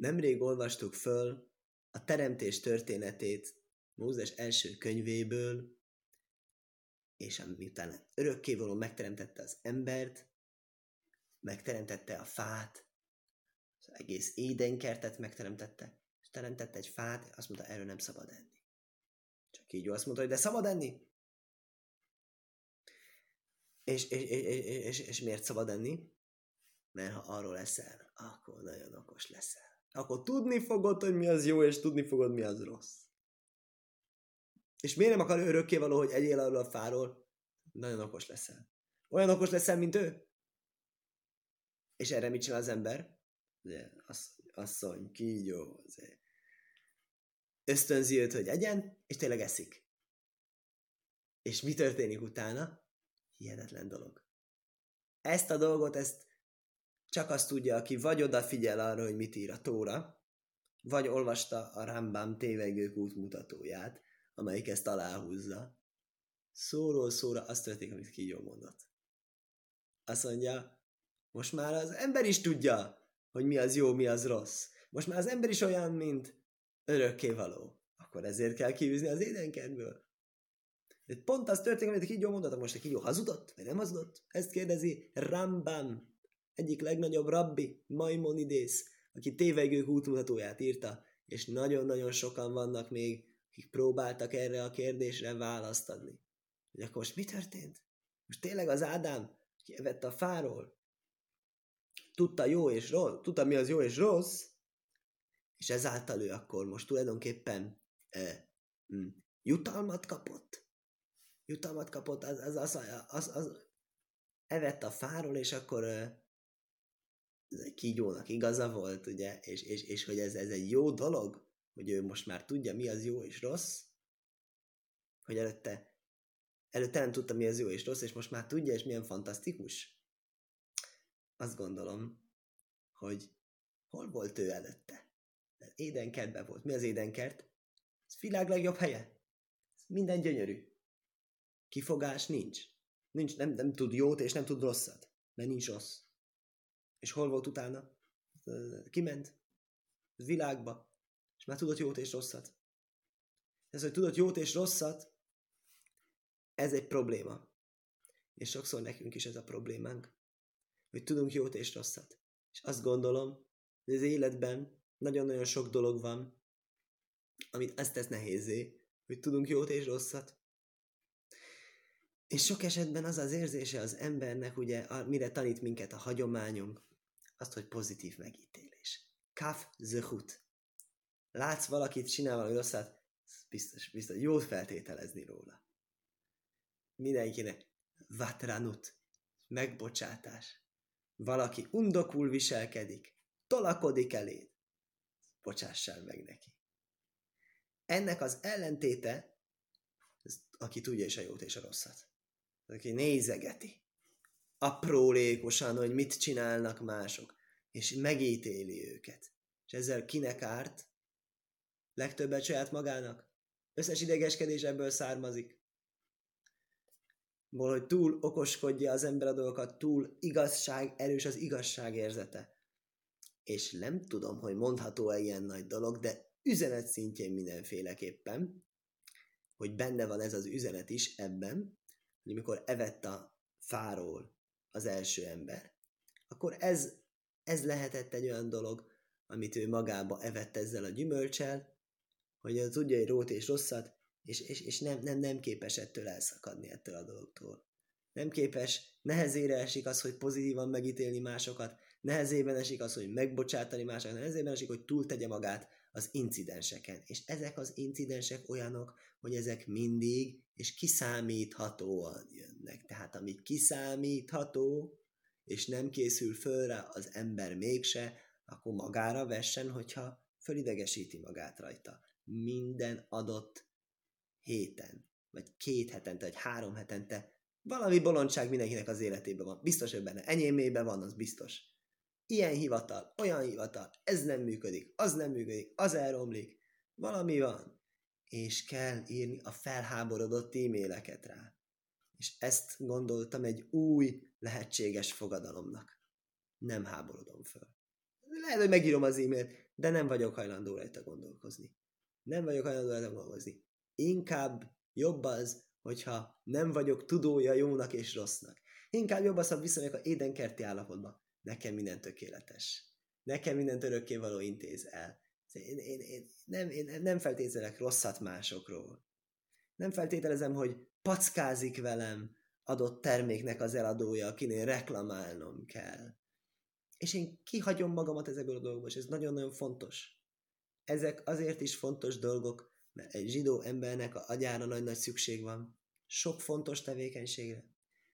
Nemrég olvastuk föl a teremtés történetét Mózes első könyvéből, és miután örökkévaló megteremtette az embert, megteremtette a fát, az egész édenkertet megteremtette, és teremtette egy fát, azt mondta, erről nem szabad enni. Csak így azt mondta, hogy de szabad enni? És, és, és, és, és miért szabad enni? Mert ha arról leszel, akkor nagyon okos leszel. Akkor tudni fogod, hogy mi az jó, és tudni fogod, mi az rossz. És miért nem akar örökké való, hogy egyél arról a fáról? Nagyon okos leszel. Olyan okos leszel, mint ő? És erre mit csinál az ember? Az, asszony, kígyó, ösztönzi őt, hogy egyen, és tényleg eszik. És mi történik utána? Hihetetlen dolog. Ezt a dolgot, ezt csak azt tudja, aki vagy odafigyel arra, hogy mit ír a Tóra, vagy olvasta a Rambam tévegők útmutatóját, amelyik ezt aláhúzza. Szóról szóra azt történik, amit kígyó mondott. Azt mondja, most már az ember is tudja, hogy mi az jó, mi az rossz. Most már az ember is olyan, mint örökkévaló. Akkor ezért kell kiűzni az édenkedből. De pont az történik, amit a kígyó mondott, most a kígyó hazudott, vagy nem hazudott? Ezt kérdezi Rambam, egyik legnagyobb rabbi, Maimonides, aki tévegők útmutatóját írta, és nagyon-nagyon sokan vannak még, akik próbáltak erre a kérdésre választ adni. Hogy akkor most mi történt? Most tényleg az Ádám kivett a fáról, tudta jó és rossz, tudta mi az jó és rossz, és ezáltal ő akkor most tulajdonképpen e, hm, jutalmat kapott. Jutalmat kapott, az, az, az, az, az evett a fáról, és akkor e, kígyónak igaza volt, ugye, és, és, és hogy ez, ez egy jó dolog, hogy ő most már tudja, mi az jó és rossz, hogy előtte, előtte nem tudta, mi az jó és rossz, és most már tudja, és milyen fantasztikus azt gondolom, hogy hol volt ő előtte? Édenkertben volt. Mi az édenkert? Ez világ legjobb helye. Ez minden gyönyörű. Kifogás nincs. nincs nem, nem tud jót és nem tud rosszat. Mert nincs rossz. És hol volt utána? Kiment. Világba. És már tudott jót és rosszat. Ez, hogy tudott jót és rosszat, ez egy probléma. És sokszor nekünk is ez a problémánk hogy tudunk jót és rosszat. És azt gondolom, hogy az életben nagyon-nagyon sok dolog van, amit ezt tesz nehézé, hogy tudunk jót és rosszat. És sok esetben az az érzése az embernek, ugye, mire tanít minket a hagyományunk, azt, hogy pozitív megítélés. Kaf zöhut. Látsz valakit, csinál valami rosszat, biztos, biztos, jót feltételezni róla. Mindenkinek vatranut, megbocsátás valaki undokul viselkedik, tolakodik eléd, bocsássál meg neki. Ennek az ellentéte, aki tudja is a jót és a rosszat. Aki nézegeti, aprólékosan, hogy mit csinálnak mások, és megítéli őket. És ezzel kinek árt? Legtöbbet saját magának. Összes idegeskedés ebből származik hogy túl okoskodja az ember a dolgokat, túl igazság, erős az igazság érzete. És nem tudom, hogy mondható-e ilyen nagy dolog, de üzenet szintjén mindenféleképpen, hogy benne van ez az üzenet is ebben, hogy amikor evett a fáról az első ember, akkor ez, ez lehetett egy olyan dolog, amit ő magába evett ezzel a gyümölcsel, hogy tudja, hogy rót és rosszat, és, és, és nem, nem, nem képes ettől elszakadni ettől a dologtól. Nem képes, nehezére esik az, hogy pozitívan megítélni másokat, nehezében esik az, hogy megbocsátani másokat, nehezében esik, hogy túltegye magát az incidenseken. És ezek az incidensek olyanok, hogy ezek mindig és kiszámíthatóan jönnek. Tehát amit kiszámítható, és nem készül fölre az ember mégse, akkor magára vessen, hogyha fölidegesíti magát rajta. Minden adott héten, vagy két hetente, vagy három hetente valami bolondság mindenkinek az életében van. Biztos, hogy benne. Enyémében van, az biztos. Ilyen hivatal, olyan hivatal, ez nem működik, az nem működik, az elromlik. Valami van. És kell írni a felháborodott e-maileket rá. És ezt gondoltam egy új lehetséges fogadalomnak. Nem háborodom föl. lehet, hogy megírom az e-mailt, de nem vagyok hajlandó rajta gondolkozni. Nem vagyok hajlandó rajta gondolkozni. Inkább jobb az, hogyha nem vagyok tudója jónak és rossznak. Inkább jobb az, ha viszonyok a édenkerti állapotba. Nekem minden tökéletes. Nekem minden örökké való intéz el. Én, én, én, nem, én nem feltételek rosszat másokról. Nem feltételezem, hogy packázik velem adott terméknek az eladója, akinél reklamálnom kell. És én kihagyom magamat ezekből a dolgokból, és ez nagyon-nagyon fontos. Ezek azért is fontos dolgok, mert egy zsidó embernek a agyára nagy-nagy szükség van. Sok fontos tevékenységre.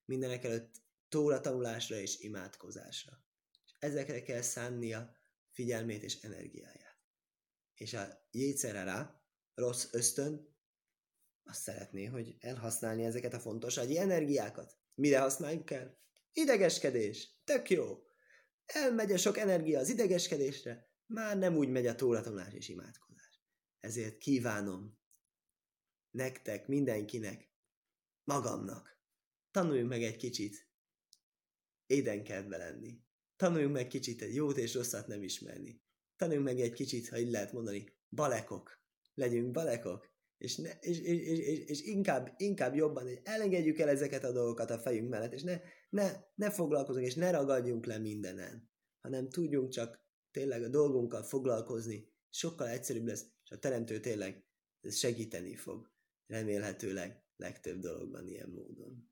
Mindenek előtt tóra tanulásra és imádkozásra. És ezekre kell szánnia figyelmét és energiáját. És a rá, rossz ösztön, azt szeretné, hogy elhasználni ezeket a fontos agyi energiákat. Mire használjuk el? Idegeskedés. Tök jó. Elmegy a sok energia az idegeskedésre, már nem úgy megy a tóratanulás és imádkozás. Ezért kívánom nektek, mindenkinek, magamnak, tanuljunk meg egy kicsit édenkedve lenni. Tanuljunk meg kicsit egy jót és rosszat nem ismerni. Tanuljunk meg egy kicsit, ha így lehet mondani, balekok. Legyünk balekok, és, ne, és, és, és, és inkább, inkább jobban, hogy elengedjük el ezeket a dolgokat a fejünk mellett, és ne, ne, ne foglalkozunk, és ne ragadjunk le mindenen, hanem tudjunk csak tényleg a dolgunkkal foglalkozni, sokkal egyszerűbb lesz, és a teremtő tényleg segíteni fog, remélhetőleg legtöbb dologban ilyen módon.